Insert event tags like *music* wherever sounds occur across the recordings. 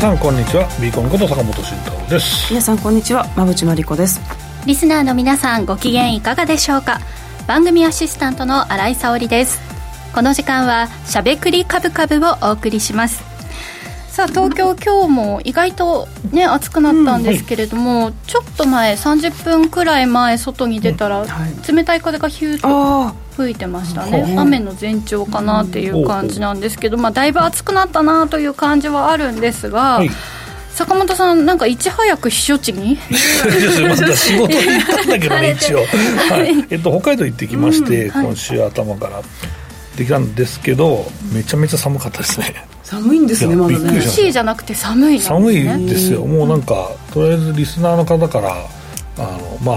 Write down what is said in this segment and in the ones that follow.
皆さんこんにちは。ビーコンこと坂本慎太郎です。皆さんこんにちは。馬淵真理子です。リスナーの皆さんご機嫌いかがでしょうか？番組アシスタントの新井沙織です。この時間はしゃべくりカブカブをお送りします。さあ東京今日も意外とね暑くなったんですけれども、うん。はい、ちょっと前30分くらい前外に出たら、冷たい風がヒューッと吹いてましたね、雨の前兆かなっていう感じなんですけど、まあ、だいぶ暑くなったなという感じはあるんですが、はい。坂本さんなんかいち早く避暑地に？仕事に行ったんだけどね一応、*laughs* はい。えっと、北海道行ってきまして、うんはい、今週頭からできたんですけどめちゃめちゃ寒かったですね。寒いんですねまだね。涼しいじゃなくて寒い、ね、寒いですよ。もうなんかとりあえずリスナーの方からあのまあ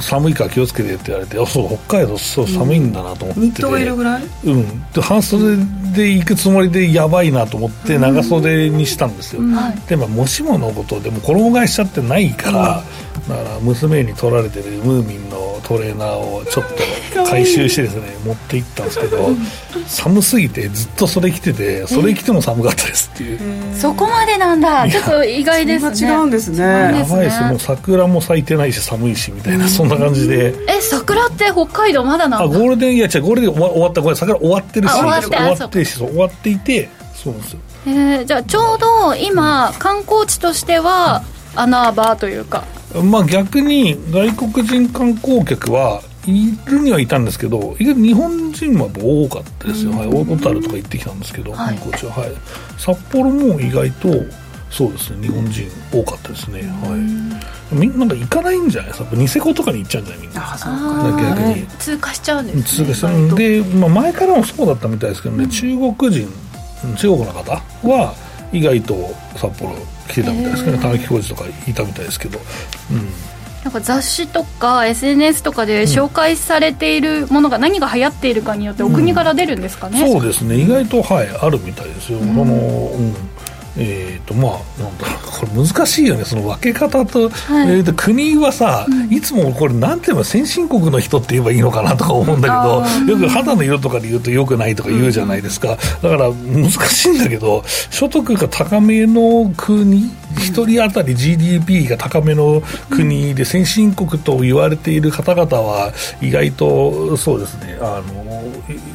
寒いから気をつけてって言われてあそう北海道そう寒いんだなと思ってて、うん、ニットいるぐらい？うん。半袖で行くつもりでやばいなと思って長袖にしたんですよ、うん、でももしものことでも衣替えしちゃってないから、だから娘に取られてるムーミンのトレーナーをちょっと回収してですね持って行ったんですけど寒すぎてずっとそれ着ててそれ着ても寒かったですっていう。そこまでなんだ。ちょっと意外ですね。違うんですね。やばいですもう桜も咲いてないし寒いしみたいなそんな感じで。え桜って北海道まだなんだ？あゴールデンいや違うゴールデン終わったこれ桜終わってるし終わって終わっていてそうなんですよ。えー、じゃあちょうど今観光地としては穴場というかまあ逆に外国人観光客はいるにはいたんですけど意外と日本人も多かったですよ、はい、小小樽とか行ってきたんですけど、観光地は、はい、札幌も意外とそうですね日本人多かったですね、はい。みんな行かないんじゃないですか？ニセコとかに行っちゃうんじゃないみんな。あそう逆に。通過しちゃうんです、ね、通過しちゃう。んで、まあ、前からもそうだったみたいですけどね、うん、中国人中国の方は意外と札幌来てたみたいですけど、ね、玉置浩二とかいたみたいですけど、うん、なんか雑誌とか SNS とかで紹介されているものが何が流行っているかによってお国から出るんですかね、うん、そうですね。意外とはいあるみたいですよ、うん、その、うんえーとまあ、なんだろう。これ難しいよね。その分け方と,、はい、えー、と国はさ、うん、いつもこれなんて言えば先進国の人って言えばいいのかなとか思うんだけどよく肌の色とかで言うとよくないとか言うじゃないですか、だから難しいんだけど所得が高めの国1人当たり GDP が高めの国で先進国と言われている方々は意外とそうですねあの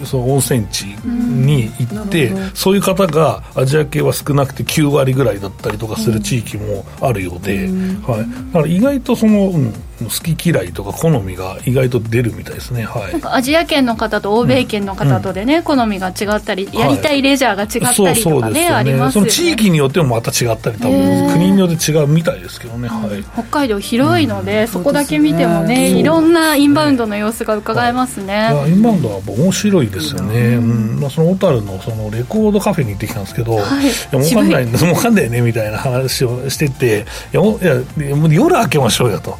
その温泉地に行って、そういう方がアジア系は少なくて9割ぐらいだったりとかする地域もあるようで、はい、だから意外とその、うん、好き嫌いとか好みが意外と出るみたいですね、はい、アジア圏の方と欧米圏の方とでね、うん、好みが違ったり、やりたいレジャーが違ったりとかね、はい、ありますよね。その地域によってもまた違ったり多分国によって違うみたいですけどね、はい、北海道広いので、うん、そこだけ見てもねいろんなインバウンドの様子が伺えますね、はい、インバウンドは面白いですよね、うん。まあ、その小樽のそのレコードカフェに行ってきたんですけど、はい、いやもうかんないんもうかんないねみたいな話をしてていやいや夜明けましょうよと、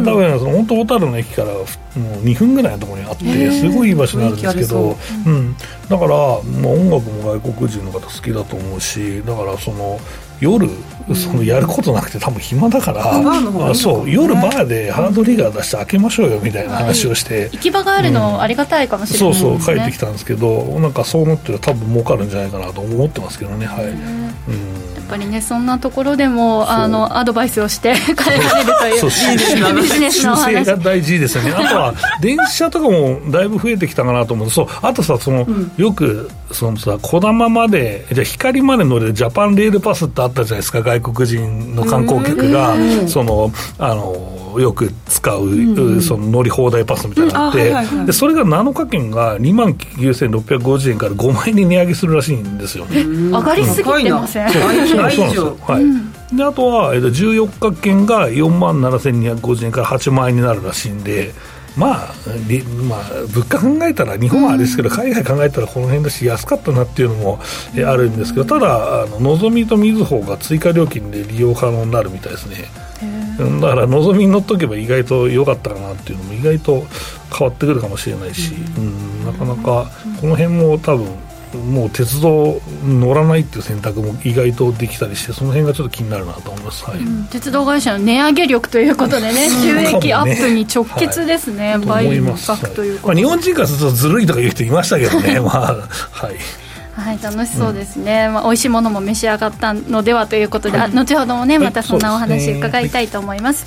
で多分その本当小樽の駅からもう2分ぐらいのところにあってすごいいい場所にあるんですけど、う。ん、だから、まあ、音楽も外国人の方好きだと思うしだからその夜そのやることなくて多分暇だから、うん、そう夜バーでハードリガー出して開けましょうよみたいな話をして、行き場があるのありがたいかもしれない、ね、そうそう帰ってきたんですけどなんかそうなってる多分儲かるんじゃないかなと思ってますけどねはい、うん。っぱりねそんなところでもあのアドバイスをして *laughs* 帰られるという *laughs* ビジネスの話が大事ですよね。*laughs* あとは電車とかもだいぶ増えてきたかなと思うそうあとさその、うん、よくそのさこだままでじゃ光まで乗れるジャパンレールパスってあったじゃないですか外国人の観光客が。そのあのよく使う、うん、その乗り放題パスみたいなのがあって、はいはい、でそれが7日券が2万9650円から5万円に値上げするらしいんですよね。上がりすぎてません、そうそうなんですよ、はい、であとは、えっと、14日券が4万7250円から8万円になるらしいんでまあ、まあ、物価考えたら、日本はあれですけど、海外考えたらこの辺だし、安かったなっていうのもあるんですけど、ただ、あののぞみとみずほが追加料金で利用可能になるみたいですね。だからのぞみに乗っとけば意外と良かったかなっていうのも意外と変わってくるかもしれないし、うん、なかなかこの辺も多分もう鉄道乗らないっていう選択も意外とできたりしてその辺がちょっと気になるなと思います、はい、うん、鉄道会社の値上げ力ということでね収益アップに直結ですね、はい、倍の額というまあ、日本人からするとずるいとか言う人いましたけどね。*laughs* まあはい。はい楽しそうですね、うん、まあ、美味しいものも召し上がったのではということで、はい、後ほどもねまたそんなお話伺いたいと思います、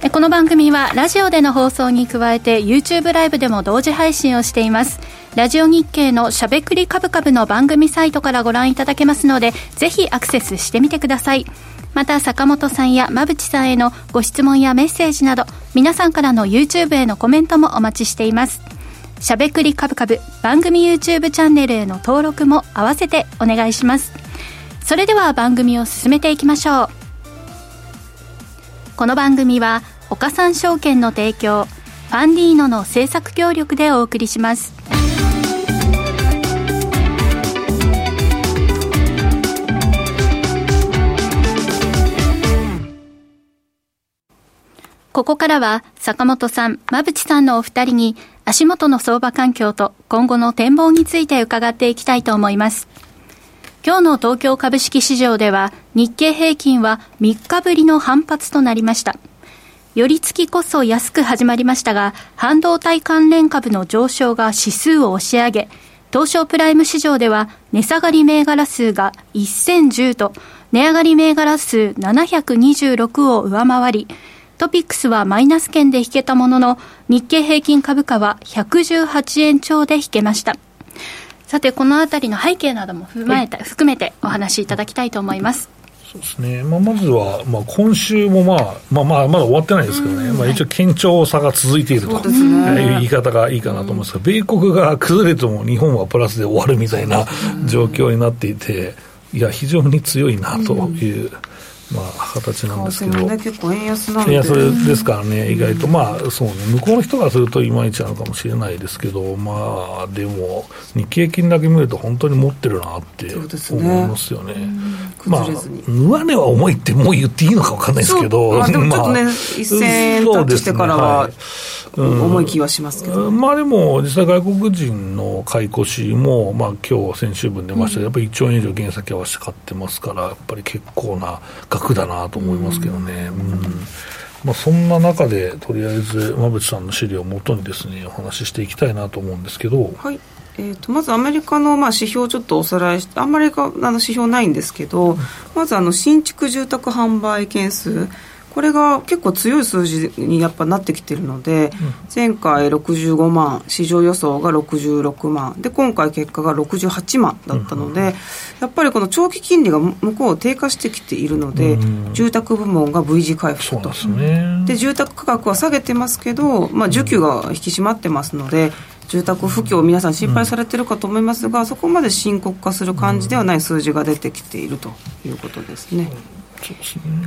はい、この番組はラジオでの放送に加えて YouTube ライブでも同時配信をしていますラジオ日経のしゃべくりカブカブの番組サイトからご覧いただけますのでぜひアクセスしてみてください。また坂本さんや馬淵さんへのご質問やメッセージなど皆さんからの YouTube へのコメントもお待ちしています。しゃべくりカブカブ番組 YouTube チャンネルへの登録も合わせてお願いします。それでは番組を進めていきましょう。この番組は岡三証券の提供ファンディーノの制作協力でお送りします。ここからは坂本さん、馬淵さんのお二人に足元の相場環境と今後の展望について伺っていきたいと思います。今日の東京株式市場では日経平均は3日ぶりの反発となりました。寄り付きこそ安く始まりましたが、半導体関連株の上昇が指数を押し上げ、東証プライム市場では値下がり銘柄数が1010と、値上がり銘柄数726を上回り、トピックスはマイナス圏で引けたものの、日経平均株価は118円超で引けました。さて、このあたりの背景なども踏まえた、はい、含めてお話しいただきたいと思います。そうですね、まあ、まずは、まあ、今週も、まあ、まあまあまだ終わってないですけどね、まあ、一応、堅調さが続いているという言い方がいいかなと思いますが、米国が崩れても日本はプラスで終わるみたいな状況になっていて、いや、非常に強いなという。まあ、形なんですけど、ね、結構円安なんで。円安ですからね、意外と、まあそうね、向こうの人がするといまいちなのかもしれないですけど、まあ、でも、日経金だけ見ると、本当に持ってるなって思いますよね。ねまあ、上値は重いってもう言っていいのか分かんないですけど、まあ、でもちょっとね、*laughs* 1000円タッチしてからは、重い気はしますけど、まあでも、実際、外国人の買い越しも、まあ今日先週分出ましたけど、やっぱり1兆円以上、原先合わせて買ってますから、やっぱり結構な額だなと思いますけどね。うんまあ、そんな中で、とりあえず、馬淵さんの資料をもとにですね、お話ししていきたいなと思うんですけど。はいえーと、まずアメリカのまあ指標をちょっとおさらいして、あんまりあの指標ないんですけど、まずあの新築住宅販売件数、これが結構強い数字にやっぱなってきてるので、前回65万市場予想が66万で今回結果が68万だったので、やっぱりこの長期金利が向こう低下してきているので、住宅部門が V 字回復と。で、住宅価格は下げてますけど、まあ、需給が引き締まってますので、住宅不況、皆さん心配されてるかと思いますが、そこまで深刻化する感じではない数字が出てきているということですね。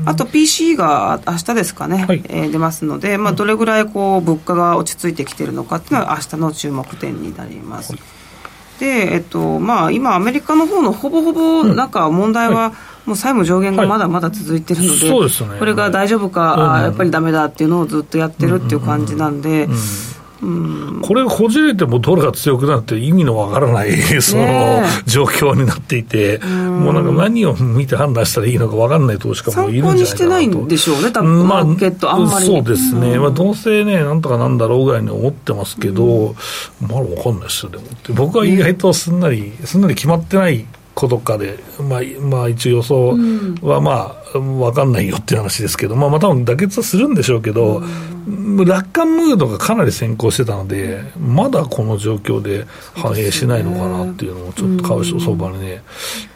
あと PC が明日ですかね、はい、えー、出ますので、まあ、どれぐらいこう物価が落ち着いてきているのかっていうのは明日の注目点になります。はい、で、えっとまあ、今、アメリカの方のほぼほぼなんか問題は、もう債務上限がまだまだ続いているので、これが大丈夫か、あやっぱりだめだっていうのをずっとやってるっていう感じなんで。これこじれてもドルが強くなって意味のわからないその状況になっていて、もうなんか何を見て判断したらいいのかわからない投資家もいるんじゃないかなと。してないんでしょうね、多分、マーケットあんまり。そうですね、まあ、どうせね、なんとかなんだろうぐらいに思ってますけど、まだわかんないですよ、でも。僕は意外とすんなり、すんなり決まってないことかで、まあ、まあ、一応予想はまあ、分かんないよっていう話ですけど、まあ、まあ多分妥結はするんでしょうけど、楽観ムードがかなり先行してたので、まだこの状況で反映しないのかなっていうのも、ちょっと為替相場にね、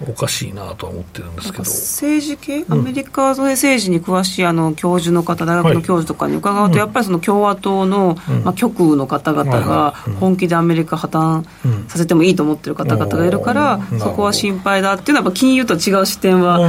おかしいなとは思ってるんですけど。政治系、アメリカ政治に詳しいあの教授の方、大学の教授とかに伺うと、やっぱりその共和党の、まあ、極右の方々が本気でアメリカ破綻させてもいいと思ってる方々がいるから、そこは心配だっていうのは、金融と違う視点はお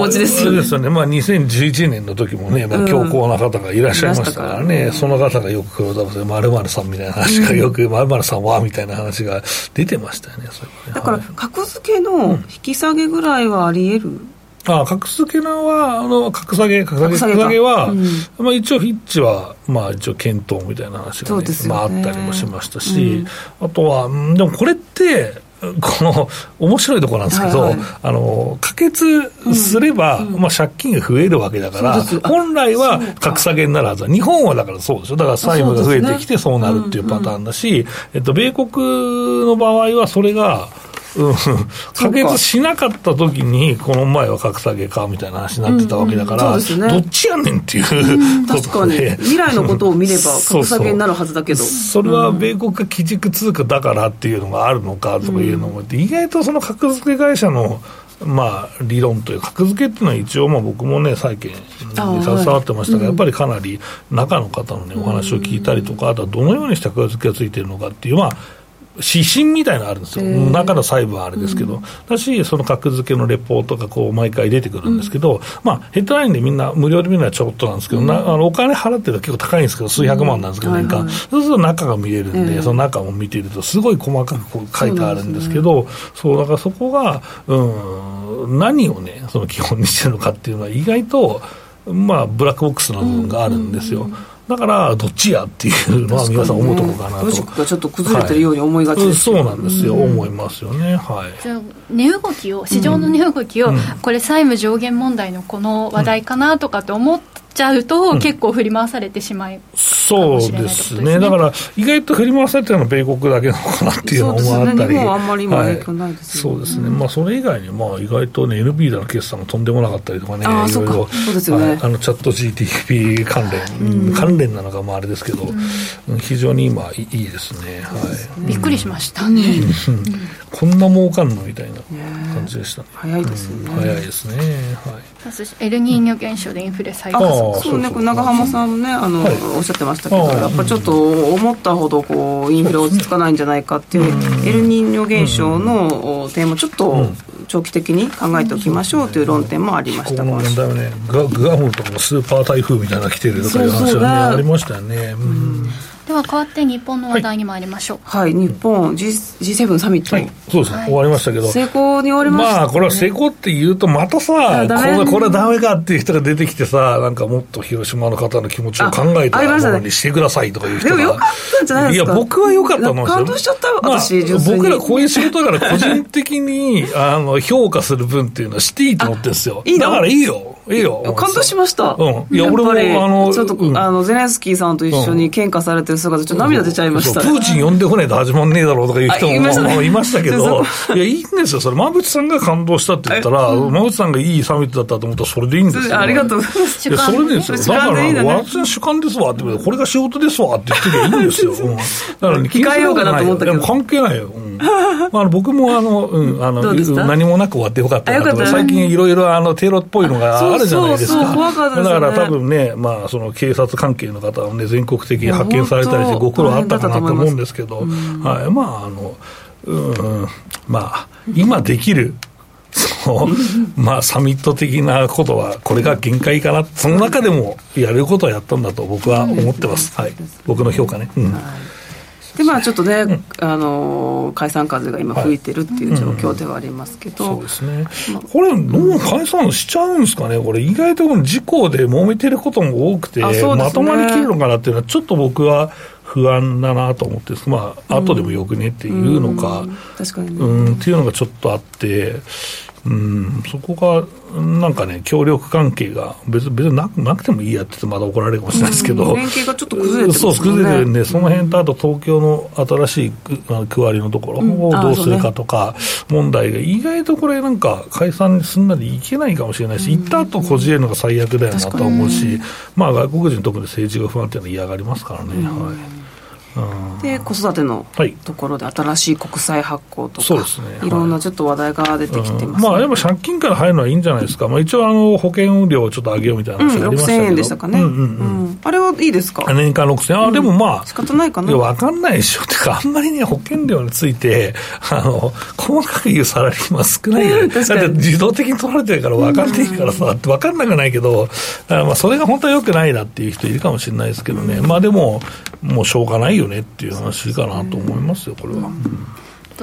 持ちですよね。ですよね、まあ、2011年の時もね、まあ、強硬な方がいらっしゃいましたからね、うん、その方がよく黒田さん、まるさんみたいな話がよく、まるさんはみたいな話が出てましたよね、ね。だから、格付けの引き下げぐらいはありえる、うんあ格付けのは、あの格下げ、格下げ格下げは、うん、まあ、一応、フィッチは、まあ、一応、検討みたいな話がね、ね。まあ、あったりもしましたし、うん、あとは、でもこれって、この面白いところなんですけど、はいはい、あの可決すれば、うん、まあ、借金が増えるわけだから、本来は格下げになるはず日本はだからそうでしょ、だから債務が増えてきてそうなるっていうパターンだし、えっと、米国の場合はそれが、うん、可決しなかった時に、この前は格下げかみたいな話になってたわけだから、うんうんね、どっちやねんっていう、確かに、未来のことを見れば、*laughs* 格下げになるはずだけど。それは米国が基軸通貨だからっていうのがあるのかとかいうのも、意外とその格付け会社のまあ、理論という格付けっていうのは一応、まあ、僕もね、債券に携わってましたが、やっぱりかなり中の方のね、お話を聞いたりとか、あとはどのようにした格付けがついてるのかっていう、まあ、指針みたいなのあるんですよ、中の細部はあれですけど、うん、だし、その格付けのレポートがこう毎回出てくるんですけど、うん、まあ、ヘッドラインでみんな無料で見るのはちょっとなんですけど、うん、あのお金払ってると結構高いんですけど、数百万なんですけど、年間、はいはい、そうすると中が見れるんで、その中も見ていると、すごい細かくこう書いてあるんですけど、そう、ね、だからそこが、うん、何をね、その基本にしてるのかっていうのは、意外と、まあ、ブラックボックスな部分があるんですよ。だから、どっちやっていうのは、皆さん思うところかなと。ロジックがちょっと崩れてるように思いがちです、はい、そうなんですよ、思いますよね。はい。じゃ値動きを、市場の値動きを、これ、債務上限問題のこの話題かなとかって思って、ちゃうと、結構振り回されてしまい、そうですね、だから意外と振り回されてるのは米国だけなのかなっていうのもあったり、あんまり今、影響ないですそうですね、まあ、それ以外に、まあ、意外とね、NB だの決算がとんでもなかったりとかね、いろいろ、あのチャット GTP 関連、関連なのかもあれですけど、非常に今、いいですね、はい、びっくりしましたね。こんな儲かんのみたいな感じでした、ね、早いですね、早いですね、はい、エルニーニョ現象でインフレ再開そうね、長浜さんねあの、はい、おっしゃってましたけど、やっぱちょっと思ったほどこうインフレ落ち着かないんじゃないかっていう、エルニーニョ現象の点もちょっと長期的に考えておきましょうという論点もありましたが、問題はね、グアムとかもスーパー台風みたいな来てるとかいう話はね、ありましたよね。うんでは変わって日本の話題に参りましょう。はい、はい、日本 G G7 サミット、はい、そうです。ね、はい、終わりましたけど。成功に終わりました、ね、まあこれは成功って言うとまたさこれこれはダメかっていう人が出てきてさなんかもっと広島の方の気持ちを考えたものにしてくださいとかいう人が、でもよかったんじゃないですか。いや僕はよかったと思うんですよ。感動しちゃった私、まあ、僕らこういう仕事だから個人的にあの評価する分っていうのはしていいと思ってるんですよ。*laughs* だからいいよいいよ。感動しました。うん。いや、俺も、あの、ちょっと、うん、あの、ゼレンスキーさんと一緒に喧嘩されてる姿、ちょっと涙出ちゃいました、ね、プーチン呼んでこねえと始まんねえだろうとかいう人もいました,、いましたけど、いや、いいんですよ。それ、馬淵さんが感動したって言ったら、馬淵さんがいいサミットだったと思ったら、それでいいんですよ。ありがとうございます。いや、それですよ。だから、私は主観ですわって、これが仕事ですわって言ってりゃいいんですよ。*laughs* だからね、控えようかなと思ったけど。関係ないよ。あの僕もあの、うん、あの何もなく終わってよかったなと、最近いろいろあのテロっぽいのがあるじゃないですか。だから多分ね、まあ、その警察関係の方はね、全国的に派遣されたりして、ご苦労あったかなと思うんですけど、はい、まあ、あの、うん、まあ、今できる、その *laughs* まあ、サミット的なことは、これが限界かな、その中でもやれることはやったんだと僕は思ってます、はい、僕の評価ね。うんでまあちょっとね、うん、あの解散風が今吹いてるっていう状況ではありますけど、はいうん、そうですね、まあ、これ、もう解散しちゃうんですかね、これ、意外と事故で揉めてることも多くて、ね、まとまりきるのかなっていうのは、ちょっと僕は。不安だなと思って、まあ後でもよくねっていうのか、うん、確かに、ね、うん。っていうのがちょっとあって、うん、そこがなんかね、協力関係が別別にななくてもいいやって言って、まだ怒られるかもしれないですけど、連携がちょっと崩れて、ね、そう、崩れてるんで、その辺と、あと東京の新しい区割りのところをどうするかとか、問題が、意外とこれ、なんか解散すんなりいけないかもしれないし、行った後こじれるのが最悪だよなと思うし、まあ、外国人、特に政治が不安定な嫌がりますからね。はいで子育てのところで新しい国債発行とか、はい、ね、い。ろんなちょっと話題が出てきてます、ね。うん、まあ、やっぱ借金から入るのはいいんじゃないですか、まあ、一応あの、保険料をちょっと上げようみたいな話がありましたけど、うん、6000円でしたかね、うんうんうん。うん、あれはいいですか？年間6000円、あでもまあ、仕方ないかな。分かんないでしょ、てか、あんまりね、保険料について、あの細かく言うサラリーマン少ないよね、*laughs* だって自動的に取られてるから分かんないからさ、分かんなくないけど、まあそれが本当はよくないなっていう人いるかもしれないですけどね、まあでも、もうしょうがないよねっていう話かなと思いますよ、これは。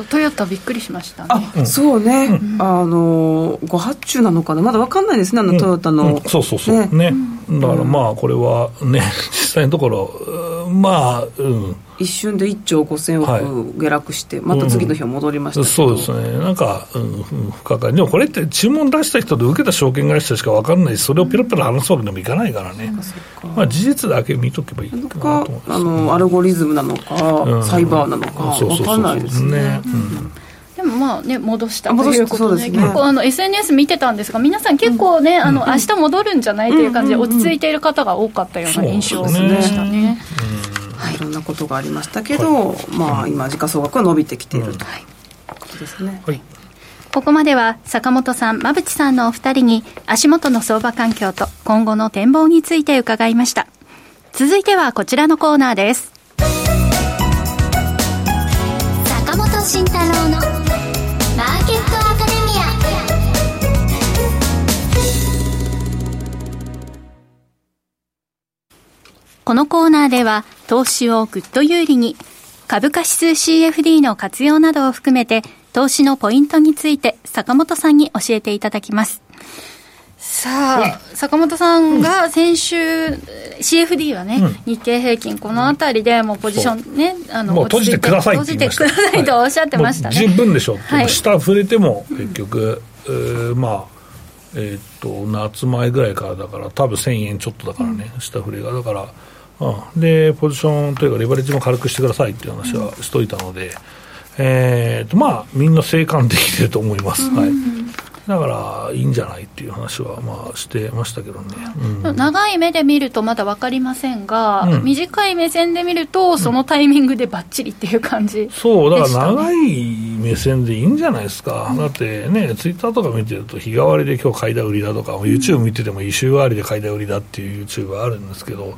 トヨタびっくりしました、ね、あ、そうね、うん、あのご発注なのかな、まだ分かんないですね、あのトヨタの、うん、そうそうそう、ね、ね。だからまあ、これはね、*laughs* 実際のところ、まあ、うん、一瞬で1兆5000億下落して、また次の日は戻りました、うん、そうですね、なんか、うん、不可解、でもこれって注文出した人と受けた証券会社しか分かんない。し、それをペラペラ話すわけでもいかないからね、まあ、事実だけ見とけばいいかなと思います、あのアルゴリズムなのか、サイバーなのか、分かんないですね。でもまあね、戻したということで、でね、結構あの SNS 見てたんですが、皆さん結構ね、うん、あの明日戻るんじゃないという感じで、落ち着いている方が多かったような印象でしたね。はい、いろんなことがありましたけど、はい、まあ、今、時価総額は伸びてきているということですね。はいここまでは坂本さん、馬淵さんのお二人に足元の相場環境と今後の展望について伺いました。続いてはこちらのコーナーです。坂本慎太郎のマーケットアカデミア。このコーナーでは投資をぐっと有利に。株価指数 CFD の活用などを含めて投資のポイントについて坂本さんに教えていただきます。さあ、坂本さんが先週、CFD はね、うん、日経平均、このあたりでもうポジションね、あの閉じてください閉じてくださいとおっしゃってましたね。十分でしょう、はい、下触れても、結局、えー、まあ、えー、っと、夏前ぐらいからだから、多分1000円ちょっとだからね、うん、下振れが。だから、うん、で、ポジションというか、レバレッジも軽くしてくださいっていう話はしといたので、えーとまあ、みんな生還できてると思います。はい。だからいいんじゃないっていう話はまあしてましたけどね、うん、長い目で見るとまだ分かりませんが、うん、短い目線で見るとそのタイミングでばっちりっていう感じ、ね、そうだから長い目線でいいんじゃないですか、だってねツイッターとか見てると日替わりで今日買いだ売りだとか、YouTube 見てても一週替わりで買いだ売りだっていう YouTube があるんですけど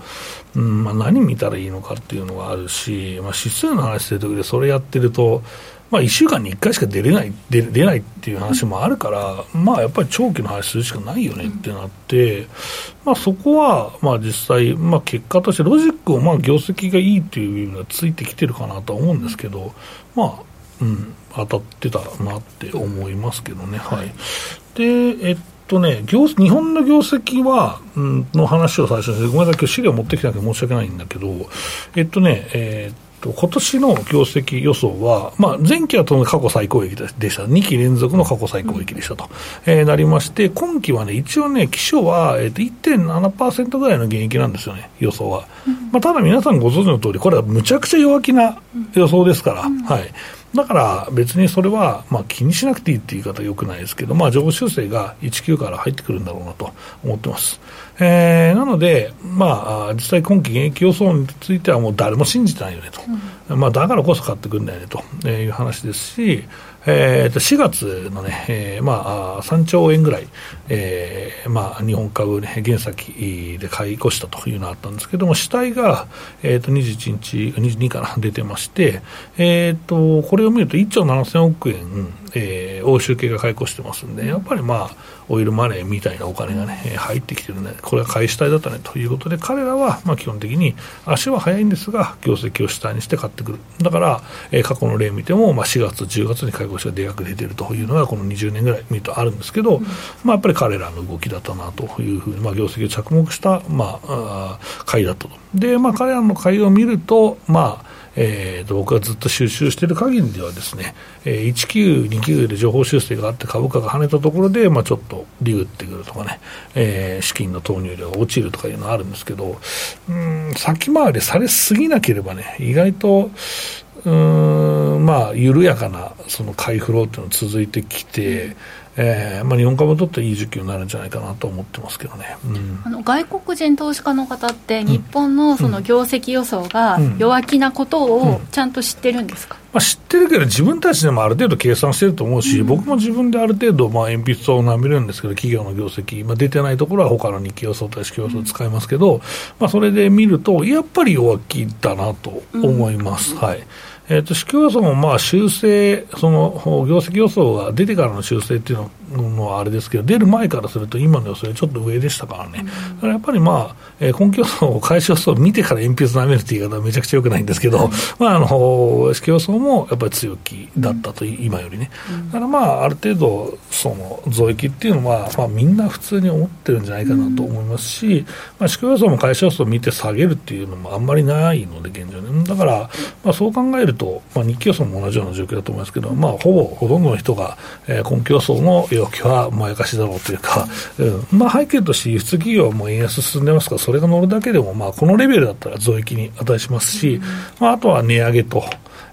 うんまあ、何見たらいいのかっていうのがあるし、まあ、指数の話してる時でそれやってると、まあ、1週間に1回しか出れない出出ないっていう話もあるから、まあ、やっぱり長期の話するしかないよねってなって、まあ、そこはまあ実際、まあ、結果としてロジックをまあ業績がいいっていうのはついてきてるかなとは思うんですけど、まあうん、当たってたなって思いますけどね。はい、でえっとね、業日本の業績は、うん、の話を最初にごめんなさい、今日資料持ってきてなくて申し訳ないんだけど、えっとね、えー、っ今年の業績予想は、まあ、前期はと過去最高益でした、2期連続の過去最高益でしたと、うん、えー、なりまして、今期はね、一応ね、期初は、えー、と1.7%ぐらいの減益なんですよね、予想は。うん、まあ、ただ皆さんご存知の通り、これはむちゃくちゃ弱気な予想ですから、うん、はい。だから別にそれはまあ気にしなくていいって言い方はよくないですけど、まあ、情報修正が19から入ってくるんだろうなと思ってます。えー、なので、まあ、実際今期現役予想についてはもう誰も信じてないよねと、うん、まあ、だからこそ買ってくるんだよねという話ですし、えー、4月のね、えー、まあ、3兆円ぐらい、えー、まあ、日本株、ね、原先で買い越したというのがあったんですけども、主体が、えー、と21日、22から出てまして、えー、とこれを見ると1兆7000億円、えー、欧州系が買い越してますんで、やっぱりまあ、オイルマネーみたいなお金がね、入ってきてるね、これは買い主体だったねということで、彼らはまあ基本的に足は速いんですが、業績を主体にして買ってくる。だから、えー、過去の例見ても、まあ4月、10月に買い越しが出役出てるというのが、この20年ぐらい見るとあるんですけど、うん、まあやっぱり彼らの動きだったなというふうに、まあ業績を着目した、まあ、買いだったと。で、まあ彼らの買いを見ると、まあ、えー、僕がずっと収集している限りではですね、えー、1929で情報修正があって株価が跳ねたところで、まあ、ちょっとリグってくるとかね、えー、資金の投入量が落ちるとかいうのはあるんですけど、うん、先回りされすぎなければね、意外と、うんまあ、緩やかなその買いフローっていうのが続いてきて、えーまあ、日本株にとっていい需給になるんじゃないかなと思ってますけどね、うん、あの外国人投資家の方って、日本のその業績予想が弱気なことをちゃんと知ってるんですか、まあ、知ってるけど、自分たちでもある程度計算してると思うし、うん、僕も自分である程度、まあ、鉛筆をなめるんですけど、企業の業績、まあ、出てないところは他の日経予想、対式予想使いますけど、まあ、それで見ると、やっぱり弱気だなと思います。はいえーと、市況予想もまあ修正、その業績予想が出てからの修正っていうのはあれですけど、出る前からすると、今の予想よりちょっと上でしたからね、だからやっぱりまあ、えー、根拠予想、開始予想を見てから鉛筆舐めるっていう言い方はめちゃくちゃよくないんですけど、まあ、あの市況予想もやっぱり強気だったと、今よりね、だからまあ、ある程度、その増益っていうのは、まあ、みんな普通に思ってるんじゃないかなと思いますし、まあ、市況予想も開始予想を見て下げるっていうのもあんまりないので、現状ね。だから、まあ、そう考えると、まあ、日経予想も同じような状況だと思いますけど、まあ、ほぼほとんどの人が、えー、根拠予想の要求はまやかしだろうというか、うんまあ、背景として輸出企業はもう円安進んでますから、それが乗るだけでも、まあ、このレベルだったら増益に値しますし、まあ、あとは値上げと。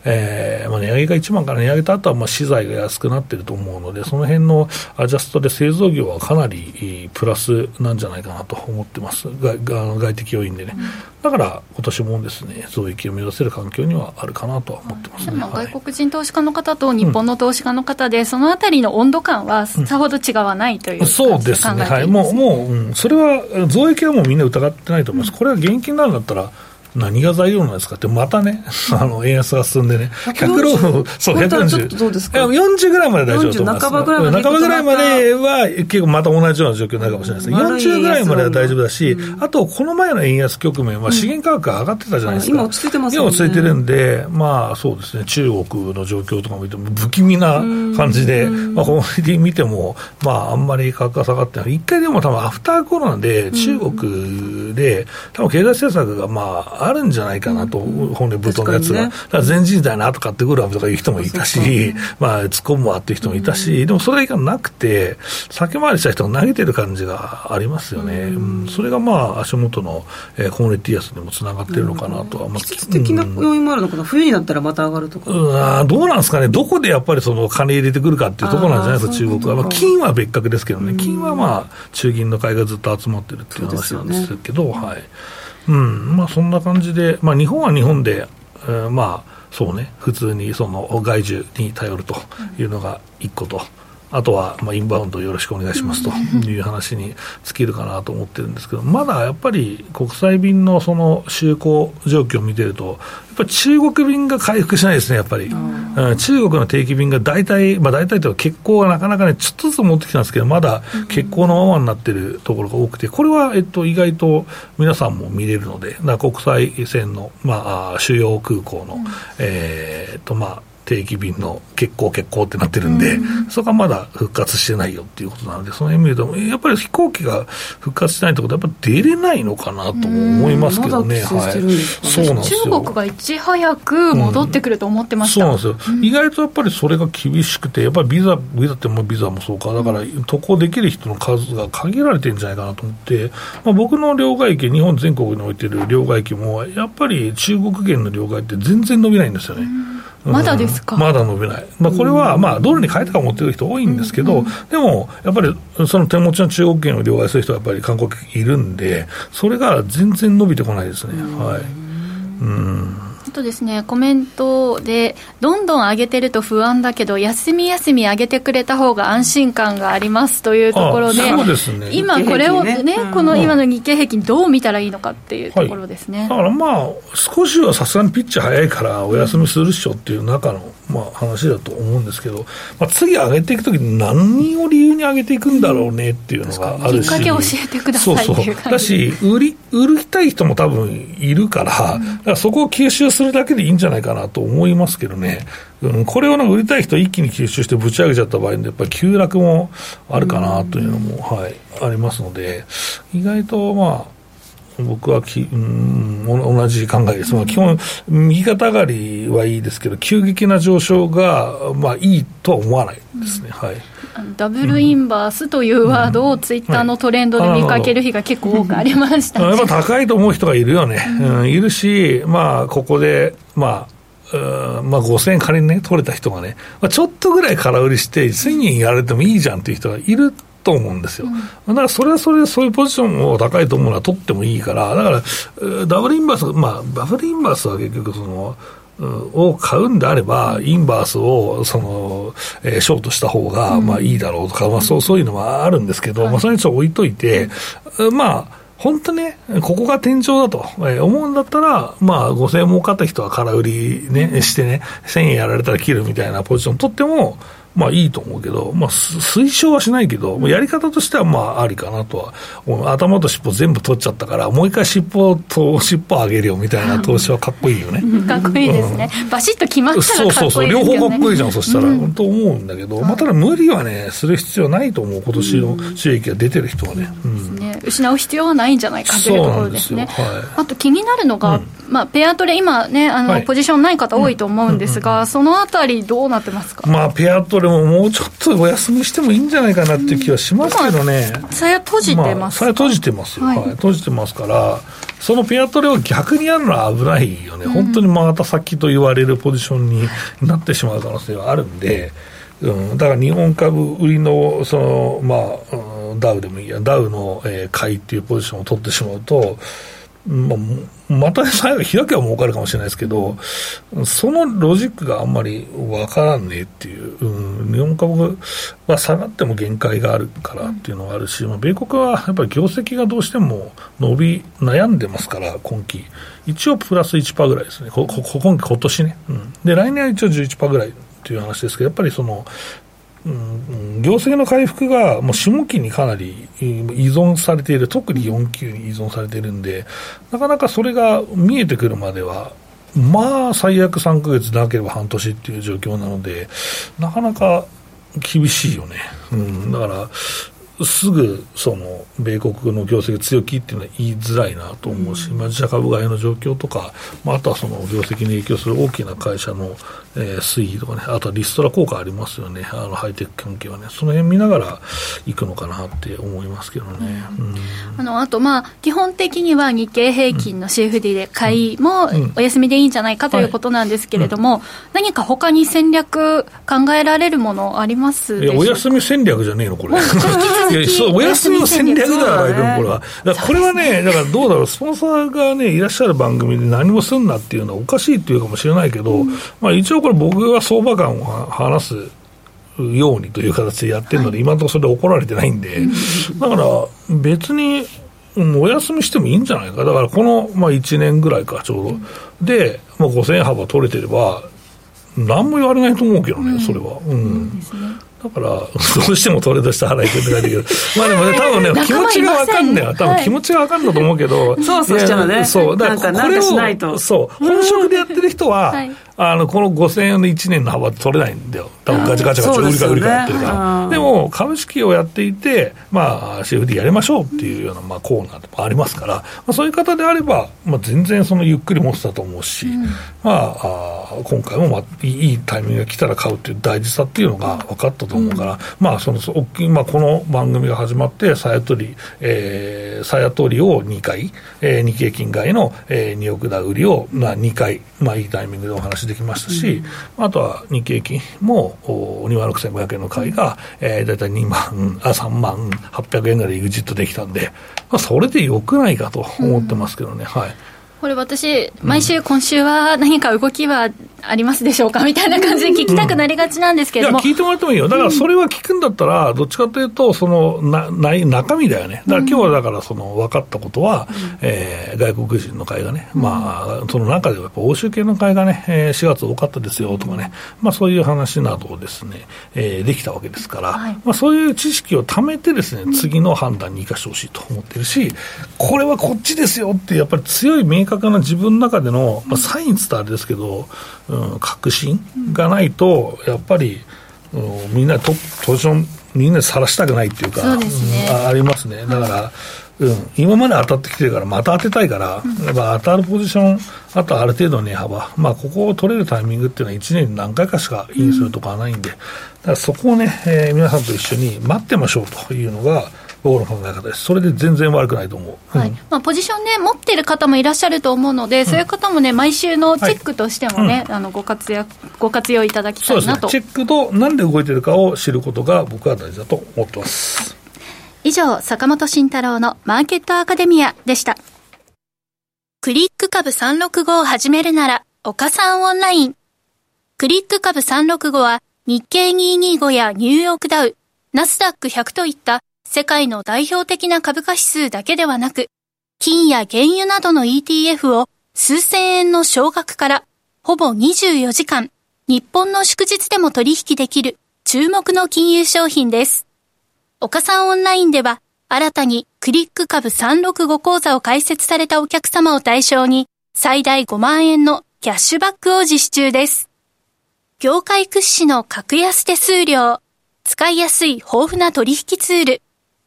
えーまあ、値上げが一番から値上げた後はまあ資材が安くなってると思うので、その辺のアジャストで製造業はかなりプラスなんじゃないかなと思ってます、外外的要因でね、うん、だから今年もですね、増益を目指せる環境にはあるかなとは思ってます、ね、外国人投資家の方と日本の投資家の方で、うん、そのあたりの温度感はさほど違わないという、うん、そうですね、はい、もう、もう、うん、それは増益はもうみんな疑ってないと思います、これは現金なんだったら、何が材料なんですかって、またね、*laughs* あの円安が進んでね、140、そう、140、どうですか？40ぐらいまで大丈夫と思います、半ばぐらいまで半ばぐらいまでは、結構また同じような状況になるかもしれないです、40ぐらいまでは大丈夫だし、あと、この前の円安局面は資源価格が上がってたじゃないですか、今落ち着いてます今落ち着いてるんで、まあそうですね、中国の状況とかも見ても、不気味な感じで、まあ、こので見ても、まあ、あんまり価格が下がってない、一回でも多分アフターコロナで、中国で、多分経済政策がまああるんじゃないかな。と、本音武闘のやつが、ね、全人代の後買ってくるわとかいう人もいたし、まあ、突っ込むわっていう人もいたし、でもそれがなくて、先回りした人が投げてる感じがありますよね、うん、それがまあ、足元の、えー、コモディティ安にもつながってるのかなとは、まあ、季節的な要因もあるのかな、冬になったらまた上がるとか。うん、どうなんですかね、どこでやっぱりその金入れてくるかっていうところなんじゃないですか、中国は。まあ、金は別格ですけどね、金はまあ、中銀の買いがずっと集まってるっていう話なんですけど、はい。うんまあ、そんな感じで、まあ、日本は日本で、えー、まあそうね、普通にその外需に頼るというのが一個と。あとは、まあ、インバウンドよろしくお願いしますという話に尽きるかなと思ってるんですけど、まだやっぱり国際便のその就航状況を見てると、っぱり中国便が回復しないですね、やっぱり。うん、中国の定期便が大体、まあ大体というか欠航がなかなかね、ちょっとずつ持ってきたんですけど、まだ欠航のままになってるところが多くて、これは、えっと、意外と皆さんも見れるので、国際線の、まあ、主要空港の、うん、えー、っと、まあ、定期便の欠航欠航ってなってるんで、うん、そこはまだ復活してないよっていうことなので、その意味でも、やっぱり飛行機が復活してないってことは、やっぱ出れないのかなと思いますけどね、はい、そうなんですよ。中国がいち早く戻ってくると思ってました、うん、そうなんですよ、うん、意外とやっぱりそれが厳しくて、やっぱりビザ、ビザってもビザもそうか、だから渡航できる人の数が限られてるんじゃないかなと思って、まあ、僕の両替機、日本全国においてる両替機も、やっぱり中国圏の両替って全然伸びないんですよね。まだですか、まだ伸びない、まあ、これは、まあ、ドルに変えたか持ってる人多いんですけど、うん。うん、でもやっぱりその手持ちの中国圏を両替する人はやっぱり韓国いるんで、それが全然伸びてこないですね。はい。うんとですね、コメントで、どんどん上げてると不安だけど、休み休み上げてくれた方が安心感がありますというところで、でね、今、これをね、ねこの今の日経平均、どう見たらいいのかっていうところですね、はい、だからまあ、少しはさすがにピッチ早いから、お休みするっしょっていう中の、まあ、話だと思うんですけど、まあ、次上げていくときに、何を理由に上げていくんだろうねっていうのがあるし、きっかけ教えてくださいそうそう。だし売り、売りたい人も多分いるから、だからそこを吸収するだけでいいんじゃないかなと思いますけどね、うん、これを売りたい人一気に吸収してぶち上げちゃった場合で、やっぱり急落もあるかなというのも、はい、ありますので、意外とまあ、僕はき、うん、同じ考えです。まあ、基本、右肩上がりはいいですけど、急激な上昇が、まあ、いいとは思わないですね。はい。ダブルインバースというワードをツイッターのトレンドで見かける日が結構多くありました、ね、やっぱ高いと思う人がいるよね。うん、いるし、まあ、ここで、まあ、まあ、5000円仮にね、取れた人がね、まあ、ちょっとぐらい空売りして、1000円やられてもいいじゃんっていう人がいると思うんですよ。だからそれはそれでそういうポジションを高いと思うのは取ってもいいから、だから、ダブルインバース、まあ、ダブルインバースは結局その、を買うんであれば、インバースをその、えー、ショートした方がまあいいだろうとか、まあ、そうそういうのはあるんですけど、まあ、それにちょっと置いといて、まあ、本当ね、ここが天井だと、えー、思うんだったら、まあ、5000円儲かった人は空売りね、してね、1000円やられたら切るみたいなポジション取っても、まあいいと思うけど、まあ推奨はしないけど、やり方としてはまあありかなとは、頭と尻尾全部取っちゃったから、もう一回尻尾と尻尾上げるよみたいな投資はかっこいいよね。*laughs* かっこいいですね。バシッと決まったらかっこいい、ね、そうそうそう、両方かっこいいじゃん、そしたら。本当思うんだけど、まあただ無理はね、する必要ないと思う、今年の収益が出てる人はね。うん。ね。失う必要はないんじゃないかというところですね。すはい、あと気になるのが、まあペアトレ、今ね、あの、ポジションない方多いと思うんですが、そのあたりどうなってますか？まあペアトレれももうちょっとお休みしてもいいんじゃないかなっていう気はしますけどね。さや閉じてます、さや閉じてますよ、はい、はい。閉じてますから、そのペアトレを逆にやるのは危ないよね。うん、本当にまた先と言われるポジションになってしまう可能性はあるんで、うん、だから日本株売りの、その、まあ、うん、ダウでもいいや、ダウの、えー、買いっていうポジションを取ってしまうと、まあ、また最後開けば儲かるかもしれないですけど、そのロジックがあんまりわからんねえっていう、うん、日本株は下がっても限界があるからっていうのがあるし、まあ、米国はやっぱり業績がどうしても伸び悩んでますから、今期。一応プラス1%ぐらいですね。ここ今期、今年ね。うん。で、来年は一応11%ぐらいっていう話ですけど、やっぱりその、うん、業績の回復がもう下期にかなり依存されている、特に4級に依存されているんで、なかなかそれが見えてくるまでは、まあ、最悪3ヶ月なければ半年っていう状況なので、なかなか厳しいよね。うん、だから、すぐその米国の業績強気っていうのは言いづらいなと思うし、うん、まあ、自社株買いの状況とか、まあ、あとはその業績に影響する大きな会社の、えー、推移とかね、あとはリストラ効果ありますよね、あのハイテク関係はね、その辺見ながら行くのかなって思いますけどね。うん、あのあと、まあ、基本的には日経平均の CFD で買いもお休みでいいんじゃないかということなんですけれども、何か他に戦略考えられるものありますいや、お休み戦略じゃねえの、これ。*laughs* *laughs* いやそうお休みの戦略だから、これは。だからこれはね、だからどうだろう、スポンサーがね、いらっしゃる番組で何もすんなっていうのはおかしいっていうかもしれないけど、うん、まあ一応これ僕が相場感を話すようにという形でやってるので、はい、今のところそれで怒られてないんで、だから別に、お休みしてもいいんじゃないか。だからこの、まあ1年ぐらいか、ちょうど。で、まあ5000円幅取れてれば、何も言われないと思うけどね、それは。うん。だから、どうしてもトレードして払いくって書いてるけど、*laughs* まあでもね、多分ね、気持ちがわかんねえ多分気持ちがわかんだと思うけど、そうそうしちゃうね。そう、だからこれを、そう、本職でやってる人は、あの、この5000円の1年の幅取れないんだよ。多分ガチャガチャガチャ売りか売りかやってるから。でも、株式をやっていて、まあ、CFD やりましょうっていうような、まあ、コーナーとかありますから、まあ、そういう方であれば、まあ、全然そのゆっくり持ってたと思うし、うん、まああ、今回も、まあ、いいタイミングが来たら買うっていう大事さっていうのが分かったと思うから、うん、まあ、その、大きい、まあ、この番組が始まって、さやとり、えー、さやとりを2回、えー、日経金買いの、えー、2億台売りを、まあ、2回、まあ、いいタイミングでお話できましたし、うん、あとは日経金も2万6500円の買いが、えー、大体2万あ3万800円ぐらいでエグジットできたんで、まあ、それでよくないかと思ってますけどね、うん、はい。これ私、毎週、今週は何か動きはありますでしょうかみたいな感じで聞きたくなりがちなんですけども、うん、いや、聞いてもらってもいいよ。だからそれは聞くんだったら、どっちかというと、その、な、ない、中身だよね。だから今日はだからその、分かったことは、うん、えー、外国人の会がね、まあ、その中ではやっぱ欧州系の会がね、えー、4月多かったですよとかね、まあそういう話などをですね、えー、できたわけですから、はい、まあそういう知識を貯めてですね、次の判断に生かしてほしいと思ってるし、これはこっちですよって、やっぱり強い明確な自分の中での、まあサインつったあれですけど、うん、確信がないと、やっぱり、うん、みんなと、ポジション、みんなさらしたくないっていうか、ね。うん、あありますね。だから、うん、今まで当たってきてるから、また当てたいから、やっぱ当たるポジション、あとある程度の値幅、まあ、ここを取れるタイミングっていうのは1年に何回かしかインするとかはないんで、だからそこをね、えー、皆さんと一緒に待ってましょうというのが、僕の考え方です、それで全然悪くないと思う、はい。まあ、ポジションね、持ってる方もいらっしゃると思うので、うん、そういう方もね、毎週のチェックとしてもね、はい。うん、あのご活躍ご活用いただきたいなと、ね、チェックと、なんで動いてるかを知ることが、僕は大事だと思ってます。以上、坂本慎太郎のマーケットアカデミアでした。クリック株365を始めるなら、岡さんオンライン。クリック株365は、日経225やニューヨークダウ、ナスダック100といった世界の代表的な株価指数だけではなく、金や原油などの ETF を数千円の少額からほぼ24時間、日本の祝日でも取引できる注目の金融商品です。岡さんオンラインでは、新たにクリック株365講座を開設されたお客様を対象に、最大5万円のキャッシュバックを実施中です。業界屈指の格安手数料、使いやすい豊富な取引ツール、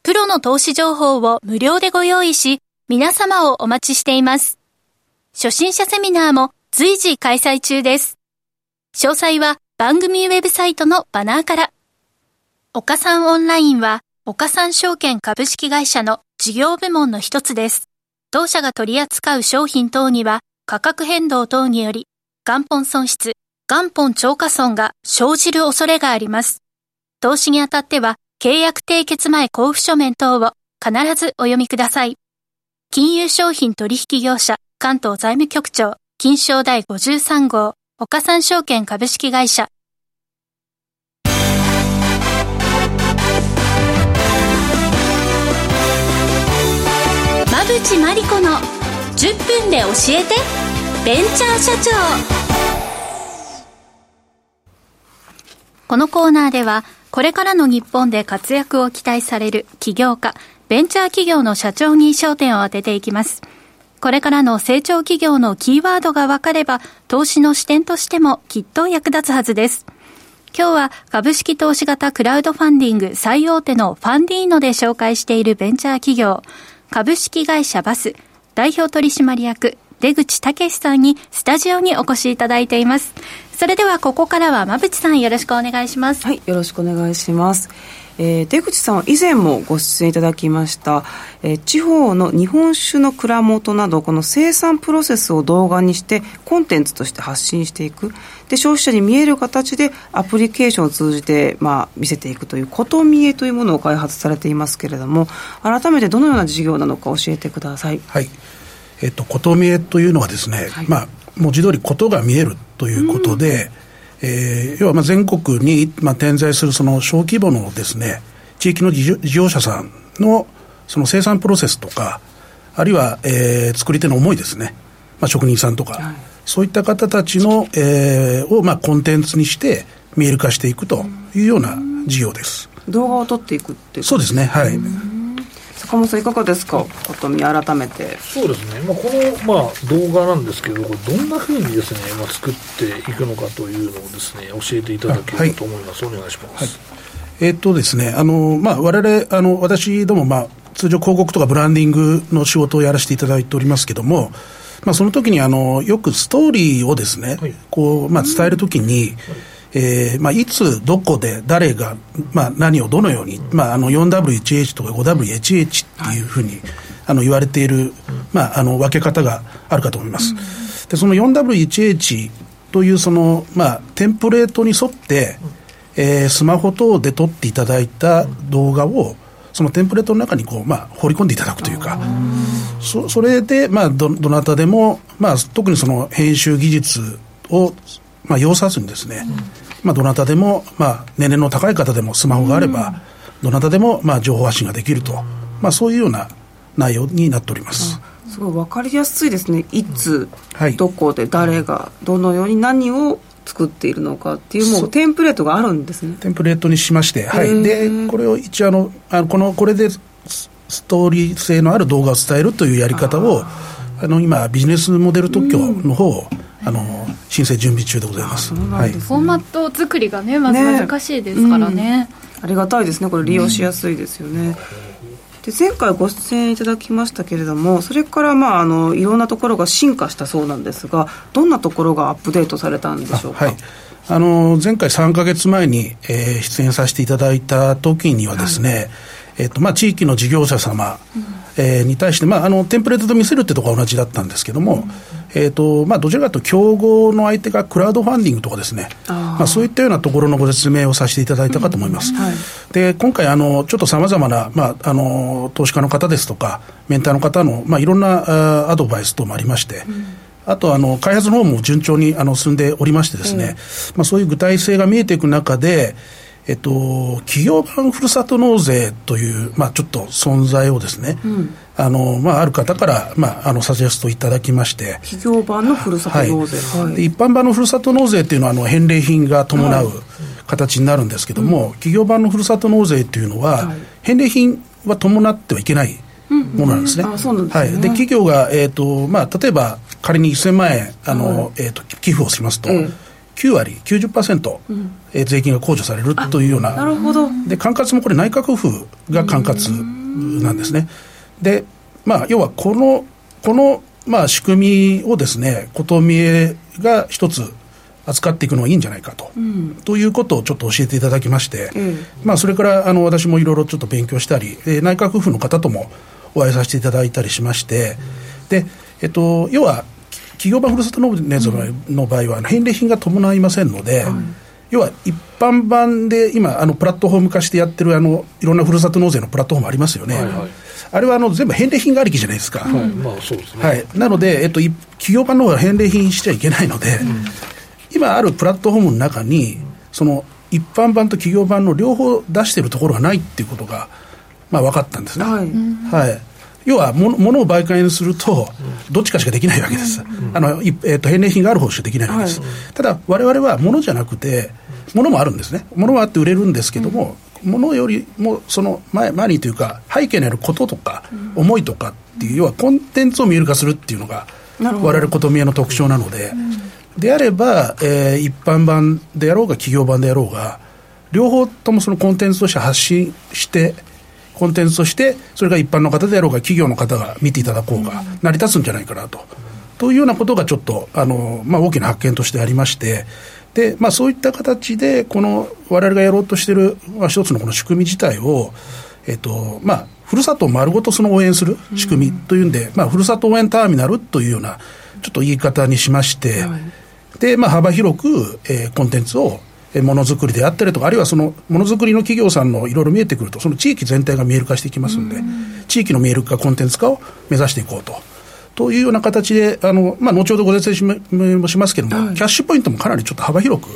プロの投資情報を無料でご用意し、皆様をお待ちしています。初心者セミナーも随時開催中です。詳細は、番組ウェブサイトのバナーから。岡三オンラインは、岡三証券株式会社の事業部門の一つです。当社が取り扱う商品等には、価格変動等により、元本損失、元本超過損が生じる恐れがあります。投資にあたっては、契約締結前交付書面等を必ずお読みください。金融商品取引業者関東財務局長金賞第53号岡三証券株式会社馬淵真理子の10分で教えてベンチャー社長このコーナーではこれからの日本で活躍を期待される起業家ベンチャー企業の社長に焦点を当てていきます。これからの成長企業のキーワードが分かれば、投資の視点としてもきっと役立つはずです。今日は株式投資型クラウドファンディング最大手のファンディーノで紹介しているベンチャー企業、株式会社バス代表取締役出口武さんにスタジオにお越しいただいています。それではここからは馬淵さんよろしくお願いします。はい、よろしくお願いします。えー、出口さんは以前もご出演いただきました、えー、地方の日本酒の蔵元などこの生産プロセスを動画にしてコンテンツとして発信していくで消費者に見える形でアプリケーションを通じて、まあ、見せていくということ見えというものを開発されていますけれども改めてどのような事業なのか教えてください。はいえっと、こと見えというのはですね、はい、まあ、文字通りことが見えるということで、うんえー、要はまあ全国にまあ点在するその小規模のですね、地域の事業者さんのその生産プロセスとか、あるいは、えー、作り手の思いですね、まあ、職人さんとか、はい、そういった方たちの、えー、をまあコンテンツにして見える化していくというような事業です。動画を撮っていくってそうですね、はい。坂本さんいかがですか？ことみ改めて。そうですね、まあ、この、まあ、動画なんですけどこれどんなふうにですね、まあ、作っていくのかというのをですね教えていただければと思います、はい、お願いします、はい、えー、っとですねあの、まあ、我々あの私ども、まあ、通常広告とかブランディングの仕事をやらせていただいておりますけども、まあ、その時にあのよくストーリーをですね、はい、こうまあ、伝えるときに、えーまあ、いつ、どこで、誰が、まあ、何をどのように、まあ、あの 4W1H とか 5W1H っていうふうに、はい、あの言われている、まあ、あの分け方があるかと思います。でその 4W1H というその、まあ、テンプレートに沿って、えー、スマホ等で撮っていただいた動画を、そのテンプレートの中にこう、まあ、放り込んでいただくというか、そそれで、まあど、どなたでも、まあ、特にその編集技術をまあ、要さずにですね、うん、まあ、どなたでも、まあ、年齢の高い方でもスマホがあれば、うん、どなたでも、まあ、情報発信ができると、まあ、そういうような内容になっております。すごい分かりやすいですね、いつ、はい、どこで誰が、どのように何を作っているのかっていう、もうテンプレートがあるんですね。テンプレートにしまして、はい、でこれを一応あのあのこの、これでストーリー性のある動画を伝えるというやり方を、あの今、ビジネスモデル特許の方を、あの申請準備中でございます。はい、フォーマット作りがねまず難しいですからね、ね。うん、ありがたいですね。これ利用しやすいですよね。で前回ご出演いただきましたけれどもそれからまああのいろんなところが進化したそうなんですがどんなところがアップデートされたんでしょうか？はい。あの前回3か月前に、えー、出演させていただいた時にはですね、はい。えっとまあ、地域の事業者様、うん、えー、に対して、まあ、あのテンプレートと見せるってところは同じだったんですけども、うん、えーとまあ、どちらかというと競合の相手がクラウドファンディングとかですね、あまあ、そういったようなところのご説明をさせていただいたかと思います。うんはい、で今回あの、ちょっとさまざまな、まあ、あの投資家の方ですとか、メンターの方の、まあ、いろんなあアドバイス等もありまして、あとあの開発の方も順調にあの進んでおりましてですね、まあ、そういう具体性が見えていく中で、えっと、企業版ふるさと納税という、まあ、ちょっと存在をですね、うん、あのまあ、ある方から、まあ、あのサジェストいただきまして企業版のふるさと納税、はい。はい、一般版のふるさと納税っていうのはあの返礼品が伴う形になるんですけども、はい、企業版のふるさと納税っていうのは、返礼品は伴ってはいけないものなんですね。はい、で企業が、えーとまあ、例えば仮に1000万円あの、えーと、寄付をしますと、うん9割、90%、うん、え税金が控除されるというような、なるほど。で管轄もこれ、内閣府が管轄なんですね。で、まあ、要はこの、この、まあ、仕組みをですね、ことみえが一つ、扱っていくのがいいんじゃないかと、うん、ということをちょっと教えていただきまして、うん、まあ、それからあの私もいろいろちょっと勉強したり、えー、内閣府の方ともお会いさせていただいたりしまして、でえっと、要は企業版ふるさと納税の場合は返礼品が伴いませんので、要は一般版で今、あのプラットフォーム化してやってるあのいろんなふるさと納税のプラットフォームありますよね。はいはいあれはあの全部返礼品がありきじゃないですか。はい、まあそうですね。はい。なので、えっと、企業版の方が返礼品しちゃいけないので、うん、今あるプラットフォームの中に、その一般版と企業版の両方出しているところがないっていうことが、まあ分かったんですね。はい。はい。要はものを売買すると、どっちかしかできないわけです、あのえーと、返礼品がある方しかできないわけです、はい、ただ、われわれは物じゃなくて、物もあるんですね、物はあって売れるんですけども、物よりもその前前にというか、背景にあることとか、思いとかっていう、要はコンテンツを見える化するっていうのが、われわれことみえの特徴なので、であれば、えー、一般版であろうが、企業版であろうが、両方ともそのコンテンツとして発信して、コンテンツとして、それが一般の方であろうが、企業の方が見ていただこうが、成り立つんじゃないかなと。というようなことがちょっと、あのまあ、大きな発見としてありまして、でまあ、そういった形で、このわれわれがやろうとしている、まあ、一つのこの仕組み自体を、えっとまあ、ふるさとを丸ごとその応援する仕組みというんで、まあ、ふるさと応援ターミナルというような、ちょっと言い方にしまして、でまあ、幅広く、えー、コンテンツをものづくりであったりとか、あるいはそのものづくりの企業さんのいろいろ見えてくると、その地域全体が見える化していきますんで、地域の見える化、コンテンツ化を目指していこうと。というような形で、あのまあ、後ほどご説明もしますけれども、はい、キャッシュポイントもかなりちょっと幅広く、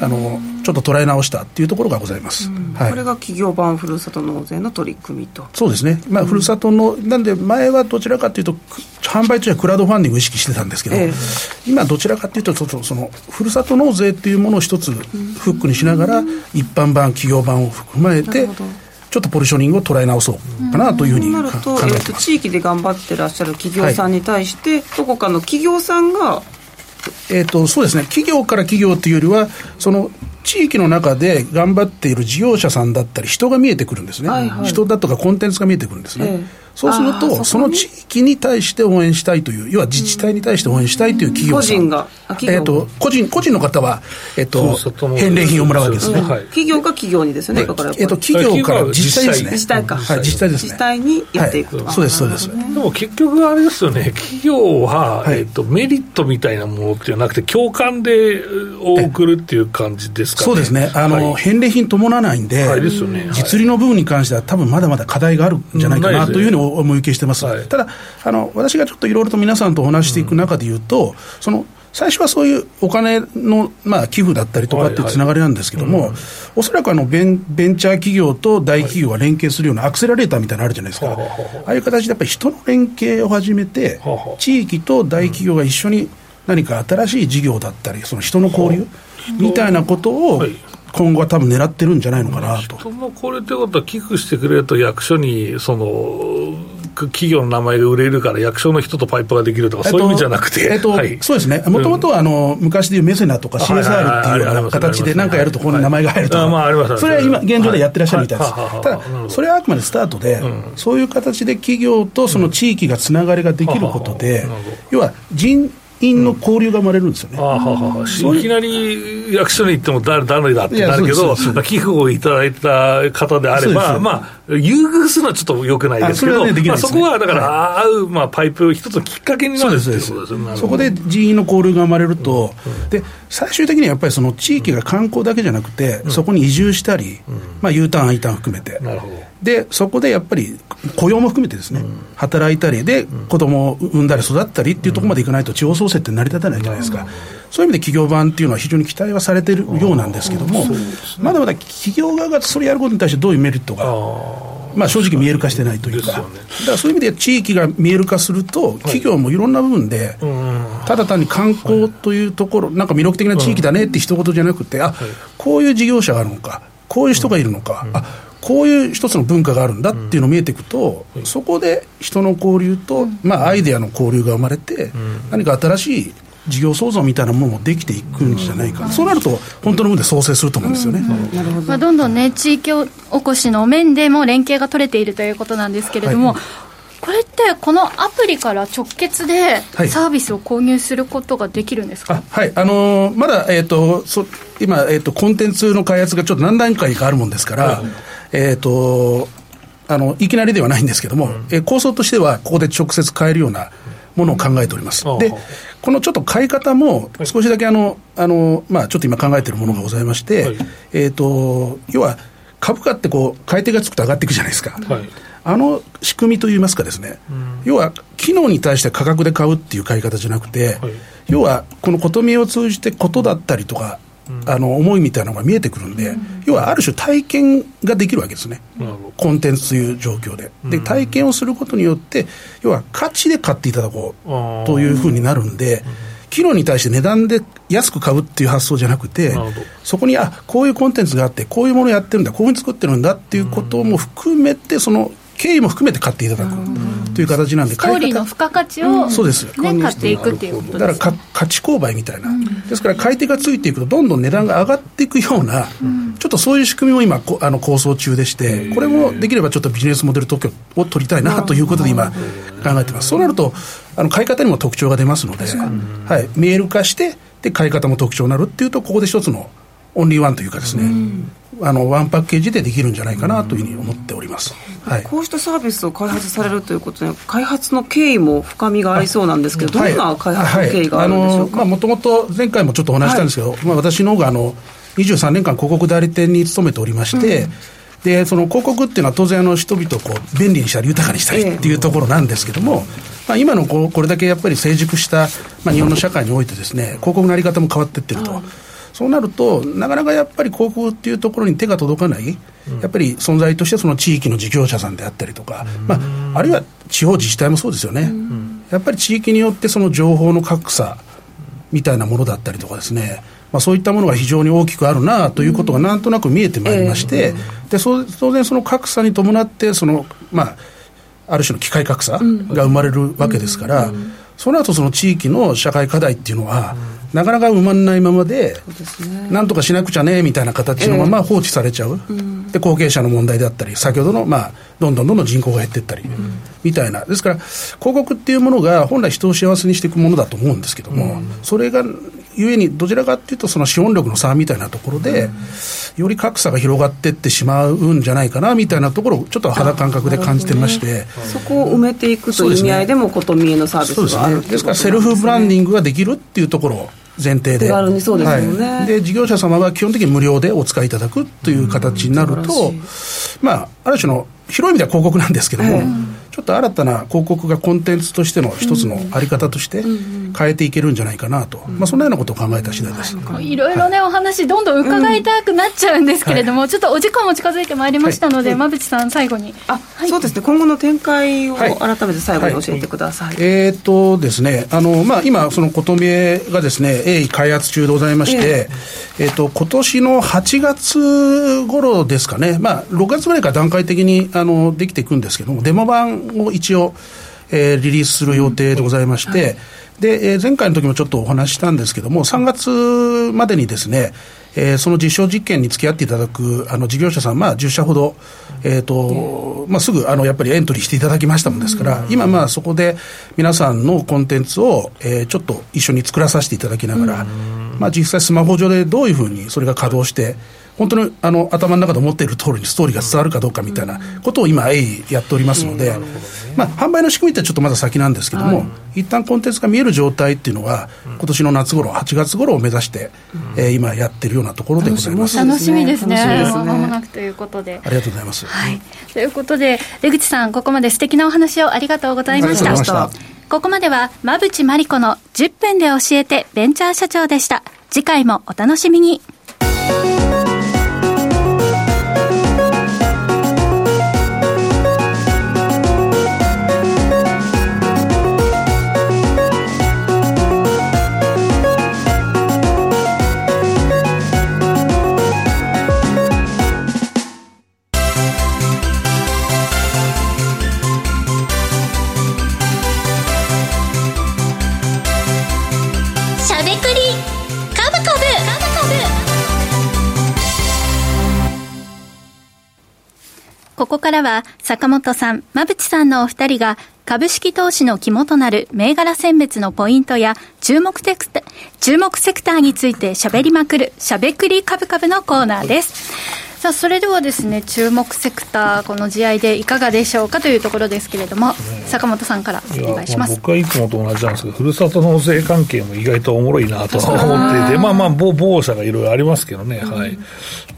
あのちょっと捉え直したっていうところがございます、はい、これが企業版ふるさと納税の取り組みと。そうですね、まあ、ふるさとの、なんで前はどちらかというと、販売としてはクラウドファンディングを意識してたんですけど、え今、どちらかというと、ちょっとそのふるさと納税っていうものを一つフックにしながら、一般版、企業版を踏まえて、ちょっとポジショニングを捉え直そうかなというふうに考えてます、えー、と地域で頑張ってらっしゃる企業さんに対して、はい、どこかの企業さんがえーと、そうですね、企業から企業というよりは、その地域の中で頑張っている事業者さんだったり、人が見えてくるんですね、はいはい、人だとかコンテンツが見えてくるんですね。えーそうすると、その地域に対して応援したいという、要は自治体に対して応援したいという企業さん、個人が、えーと、個人個人の方は、えーと、返礼品をもらうわけですね、はい、企業が企業にですね、だから、えーと、企業から自治体ですね、自治体か、はい、自治体ですね、自治体にやっていくと、はい、そうです、そうです。でも結局、あれですよね、企業は、はい、えーと、メリットみたいなものっていうなくて、共感で送るっていう感じですか、ね、そうですね、あの、返礼品伴わないんで、はいですよね、実利の部分に関しては、多分まだまだ課題があるんじゃないかなというふうに思い受けしてます。はい、ただあの、私がちょっといろいろと皆さんとお話していく中でいうと、うん、その最初はそういうお金の、まあ、寄付だったりとかっていうつながりなんですけども、はいはい、おそらくあのベンベンチャー企業と大企業が連携するようなアクセラレーターみたいなのあるじゃないですか、はい、ああいう形でやっぱり人の連携を始めて、地域と大企業が一緒に何か新しい事業だったり、その人の交流みたいなことを今後は多分狙ってるんじゃないのかなと。人の交流ってことは、寄付してくれると役所にその企業の名前が売れるから役所の人とパイプができるとか、そういう意味じゃなくて、えっと、はい、そうですね、もともとはあの昔でいうメセナとか CSR っていうような形で、なんかやると、ここに名前が入るとか、それは今、現状でやってらっしゃるみたいです。ただ、それはあくまでスタートで、そういう形で企業とその地域がつながりができることで、要は人員の交流が生まれるんですよね。はいきなり役所に行っても誰誰だってなるけど、寄付をいただいた方であれば、まあ、優遇するのはちょっとよくないですけど、そ、ねね、まあ、そこはだから、合う、まあ、パイプ、一つきっかけになるっていうですね。そこで人員の交流が生まれると、で、最終的にはやっぱりその地域が観光だけじゃなくて、そこに移住したり、まあ、U ターン、I ターン含めて。で、そこでやっぱり雇用も含めてですね、うん、働いたりで、子供を産んだり育ったりっていうところまでいかないと、地方創生って成り立たないじゃないですか。そういう意味で企業版っていうのは非常に期待はされているようなんですけども、まだまだ企業側がそれやることに対してどういうメリットが、まあ、正直見える化してないというか、だからそういう意味で地域が見える化すると、企業もいろんな部分で、ただ単に観光というところ、なんか魅力的な地域だねって一言じゃなくて、あこういう事業者があるのか、こういう人がいるのか、あこういう一つの文化があるんだっていうのが見えていくと、うん、そこで人の交流と、まあ、アイデアの交流が生まれて、うん、何か新しい事業創造みたいなものもできていくんじゃないか、うん、そうなると、本当の部分で創生すると思うんですよね、まあ、どんどんね、地域おこしの面でも連携が取れているということなんですけれども、はい。これってこのアプリから直結でサービスを購入することができるんですか、はい、あのー、まだ、えーと、そ今、えーと、コンテンツの開発がちょっと何段階かあるもんですから、えっ、ー、とあのいきなりではないんですけども、うん、えー、構想としてはここで直接買えるようなものを考えております。でこのちょっと買い方も、少しだけあの、あの、まあ、ちょっと今考えているものがございまして、はい、えっ、と、要は、株価ってこう、買い手がつくと上がっていくじゃないですか。はい、あの仕組みといいますかですね、うん、要は、機能に対して価格で買うっていう買い方じゃなくて、はい、要は、このことみを通じてことだったりとか、あの思いみたいなのが見えてくるんで、うん、要はある種体験ができるわけですね、コンテンツという状況で。で、体験をすることによって、要は価値で買っていただこうというふうになるんで、機能に対して値段で安く買うっていう発想じゃなくて、そこに、あこういうコンテンツがあって、こういうものやってるんだ、こういうふうに作ってるんだっていうことも含めて、その経緯も含めて買っていただくという形なんで、ストーリーの付加価値を、そうです、ね、買っていくっていうことだから価値購買みたいな、ですから買い手がついていくと、どんどん値段が上がっていくような、ちょっとそういう仕組みも今、あの構想中でして、これもできればちょっとビジネスモデル特許を取りたいなということで、今、考えてます。そうなるとあの買い方にも特徴が出ますので、はい、見える化して、で買い方も特徴になるっていうと、ここで一つのオンリーワンというかですね、あのワンパッケージでできるんじゃないかなというふうに思っております、はい、こうしたサービスを開発されるということで、開発の経緯も深みがありそうなんですけど、どんな開発の経緯があるんでしょうか？もともと前回もちょっとお話したんですけど、はい、まあ、私の方があの23年間、広告代理店に勤めておりまして、うん。でその広告っていうのは当然あの人々をこう便利にしたり豊かにしたりっていうところなんですけども、まあ、今のここれだけやっぱり成熟した、まあ、日本の社会においてですね広告の在り方も変わっていってると。そうなると、なかなかやっぱり広告っていうところに手が届かない、やっぱり存在としてその地域の事業者さんであったりとか、まあ、あるいは地方自治体もそうですよね、やっぱり地域によってその情報の格差みたいなものだったりとかですね、まあ、そういったものが非常に大きくあるなということがなんとなく見えてまいりまして、で当然その格差に伴ってその、まあ、ある種の機械格差が生まれるわけですから、その後その地域の社会課題っていうのは、なかなか埋まらないままで、なんとかしなくちゃねみたいな形のまま放置されちゃう、で後継者の問題であったり、先ほどの、まあ、どんどんどんどん人口が減っていったり、みたいな、ですから、広告っていうものが本来人を幸せにしていくものだと思うんですけども、それがゆえに、どちらかっていうと、その資本力の差みたいなところで、より格差が広がっていってしまうんじゃないかなみたいなところを、ちょっと肌感覚で感じてまして、ね、そこを埋めていくという意味合いでも、ことみえのサービスがある、ね、ですから、セルフブランディングができるっていうところ前提で。ですよね、はい、で、事業者様は基本的に無料でお使いいただくという形になると、まあ、ある種の広い意味では広告なんですけども、ちょっと新たな広告がコンテンツとしての一つのあり方として変えていけるんじゃないかなと、まあ、そんなようなことを考えた次第です、い。ろいろね、お話どんどん伺いたくなっちゃうんですけれども、ちょっとお時間も近づいてまいりましたので、馬淵さん最後に。あ、そうですね。今後の展開を改めて最後に教えてください、えっ、とですねあの、まあ、今その琴美恵がですね鋭意開発中でございまして、えー、と今年の8月頃ですかね、まあ、6月ぐらいから段階的にあのできていくんですけども、デモ版を一応、えー、リリースする予定でございまして、で、えー、前回の時もちょっとお話ししたんですけども、3月までにですね、えー、その実証実験に付き合っていただくあの事業者さん、まあ、10社ほど、えーとまあ、すぐあのやっぱりエントリーしていただきましたもんですから、今、まあ、そこで皆さんのコンテンツを、えー、ちょっと一緒に作らさせていただきながら、まあ、実際スマホ上でどういうふうにそれが稼働して、本当にあの頭の中で思っている通りにストーリーが伝わるかどうかみたいなことを今、鋭意やっておりますので、まあ、販売の仕組みってちょっとまだ先なんですけども、はい、一旦コンテンツが見える状態っていうのは、今年の夏頃8月頃を目指して、うえー、今やってるようなところでございます楽しみですね、まもなくということで。ありがとうございます。はい、ということで、出口さん、ここまで素敵なお話をありがとうございました。ここまでは馬淵真理子の10分で教えてベンチャー社長でした。次回もお楽しみに。からは坂本さん、馬淵さんのお二人が株式投資の肝となる銘柄選別のポイントや注目セクター、注目セクターについて喋りまくる、しゃべくり株株のコーナーです。さあそれではですね注目セクターこの試合でいかがでしょうかというところですけれども、ね、坂本さんからお願いします、まあ、僕はいつもと同じなんですけどふるさと納税関係も意外とおもろいなと思っていてまあまあ某某社がいろいろありますけどね、うん、はい。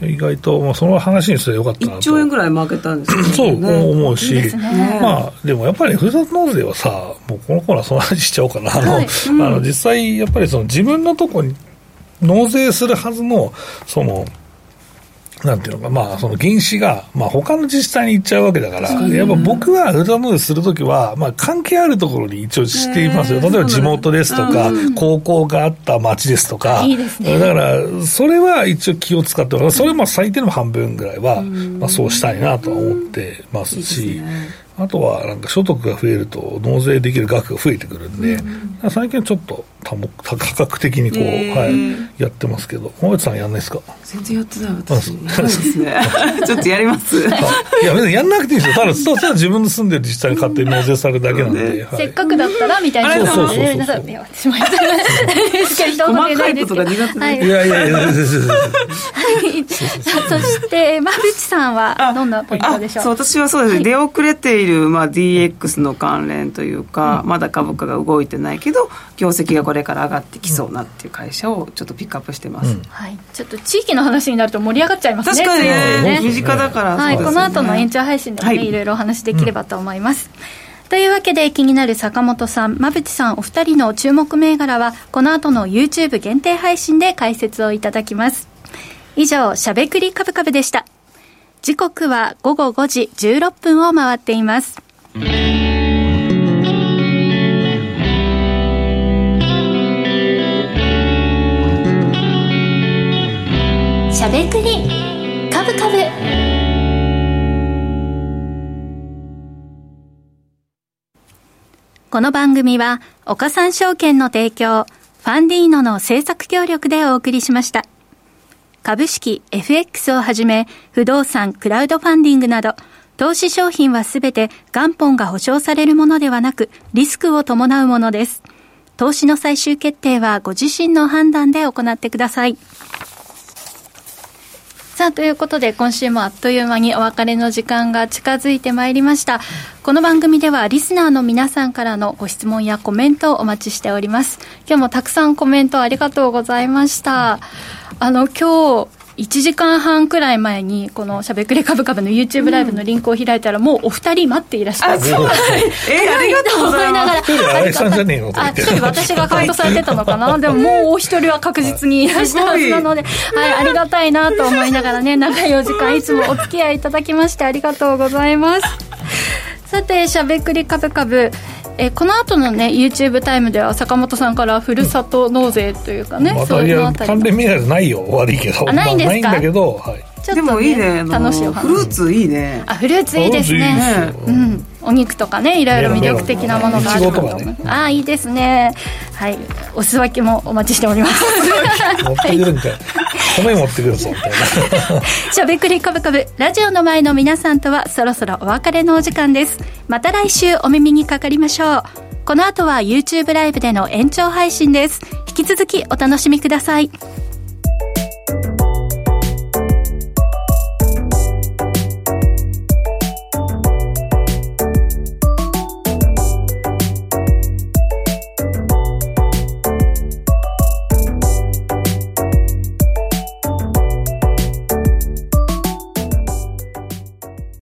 意外と、まあ、その話にすればよかったなと。1兆円ぐらい負けたんですけど、ね、そう思うし、ね、まあでもやっぱりふるさと納税はさもうこのコーナーその話しちゃおうかな。あの、はいうん、あの実際やっぱりその自分のとこに納税するはずのそのなんていうのか、まあ、その原資が、まあ、他の自治体に行っちゃうわけだから、やっぱ僕はふるさと納税するときは、まあ、関係あるところに一応していますよ。例えば地元ですとか、高校があった町ですとか。だから、それは一応気を使ってそれも最低の半分ぐらいは、まあ、そうしたいなとは思ってますし、あとはなんか所得が増えると納税できる額が増えてくるんで、うん、最近ちょっと多価格的にこう、え。ー、はい、やってますけど。浜内さんやんないですか？全然やってない私。そう。ですね。*laughs* ちょっとやります。いや別にやんなくていいですよ。*laughs* ただそうしたら自分の住んでる自治体に勝手に納税されるだけなんで、ね。はい、せっかくだったらみたいなそうそうそうそう。皆さんやってしまい細かい。ことが苦手、はい、いやいやいやそして馬淵さんはどんなポイントでしょう私はそうですね、出遅れている、まあ、DX の関連というか、うん、まだ株価が動いてないけど業績がこれから上がってきそうなっていう会社をちょっとピックアップしてます、うん、はい、ちょっと地域の話になると盛り上がっちゃいますね確かにね。身近だから、はい、この後の延長配信でもね、はい、いろいろお話できればと思います、うん、というわけで気になる坂本さん、馬淵さんお二人の注目銘柄はこの後の YouTube 限定配信で解説をいただきます。以上しゃべくりカブカブでした。時刻は午後5時16分を回っています。しゃべくりカブカブこの番組は岡三証券の提供ファンディーノの制作協力でお送りしました。株式、FX をはじめ、不動産、クラウドファンディングなど、投資商品はすべて元本が保証されるものではなく、リスクを伴うものです。投資の最終決定はご自身の判断で行ってください。さあ、ということで、今週もあっという間にお別れの時間が近づいてまいりました。この番組では、リスナーの皆さんからのご質問やコメントをお待ちしております。今日もたくさんコメントありがとうございました。あの、今日、1時間半くらい前にこのしゃべくりカブカブの YouTube ライブのリンクを開いたら、もうお二人待っていらっしゃる、うん、あそうえー、ありがとうございます。あ一人私がカウントされてたのかな？*laughs* でももうお一人は確実にいらっしゃるはずなので、はい、ありがたいなと思いながらね長いお時間いつもお付き合いいただきましてありがとうございます。さてしゃべくりカブカブえこの後のね YouTube タイムでは坂本さんからふるさと納税というかね、またいや関連銘柄ないよ。悪いけど。ないんですか、まあ、ないんだけど、はい、ちょっと、ね、でもいいね楽しいフルーツいいね。あフルーツいいですね。うん。お肉とかねいろいろ魅力的なものがあるかとああいいですね。はい。お裾分けもお待ちしております。*laughs* 持ってくるみたい。米持ってくるぞみたいな。*laughs* しゃべくりかぶかぶ。ラジオの前の皆さんとはそろそろお別れのお時間です。また来週お耳にかかりましょう。この後は YouTube ライブでの延長配信です。引き続きお楽しみください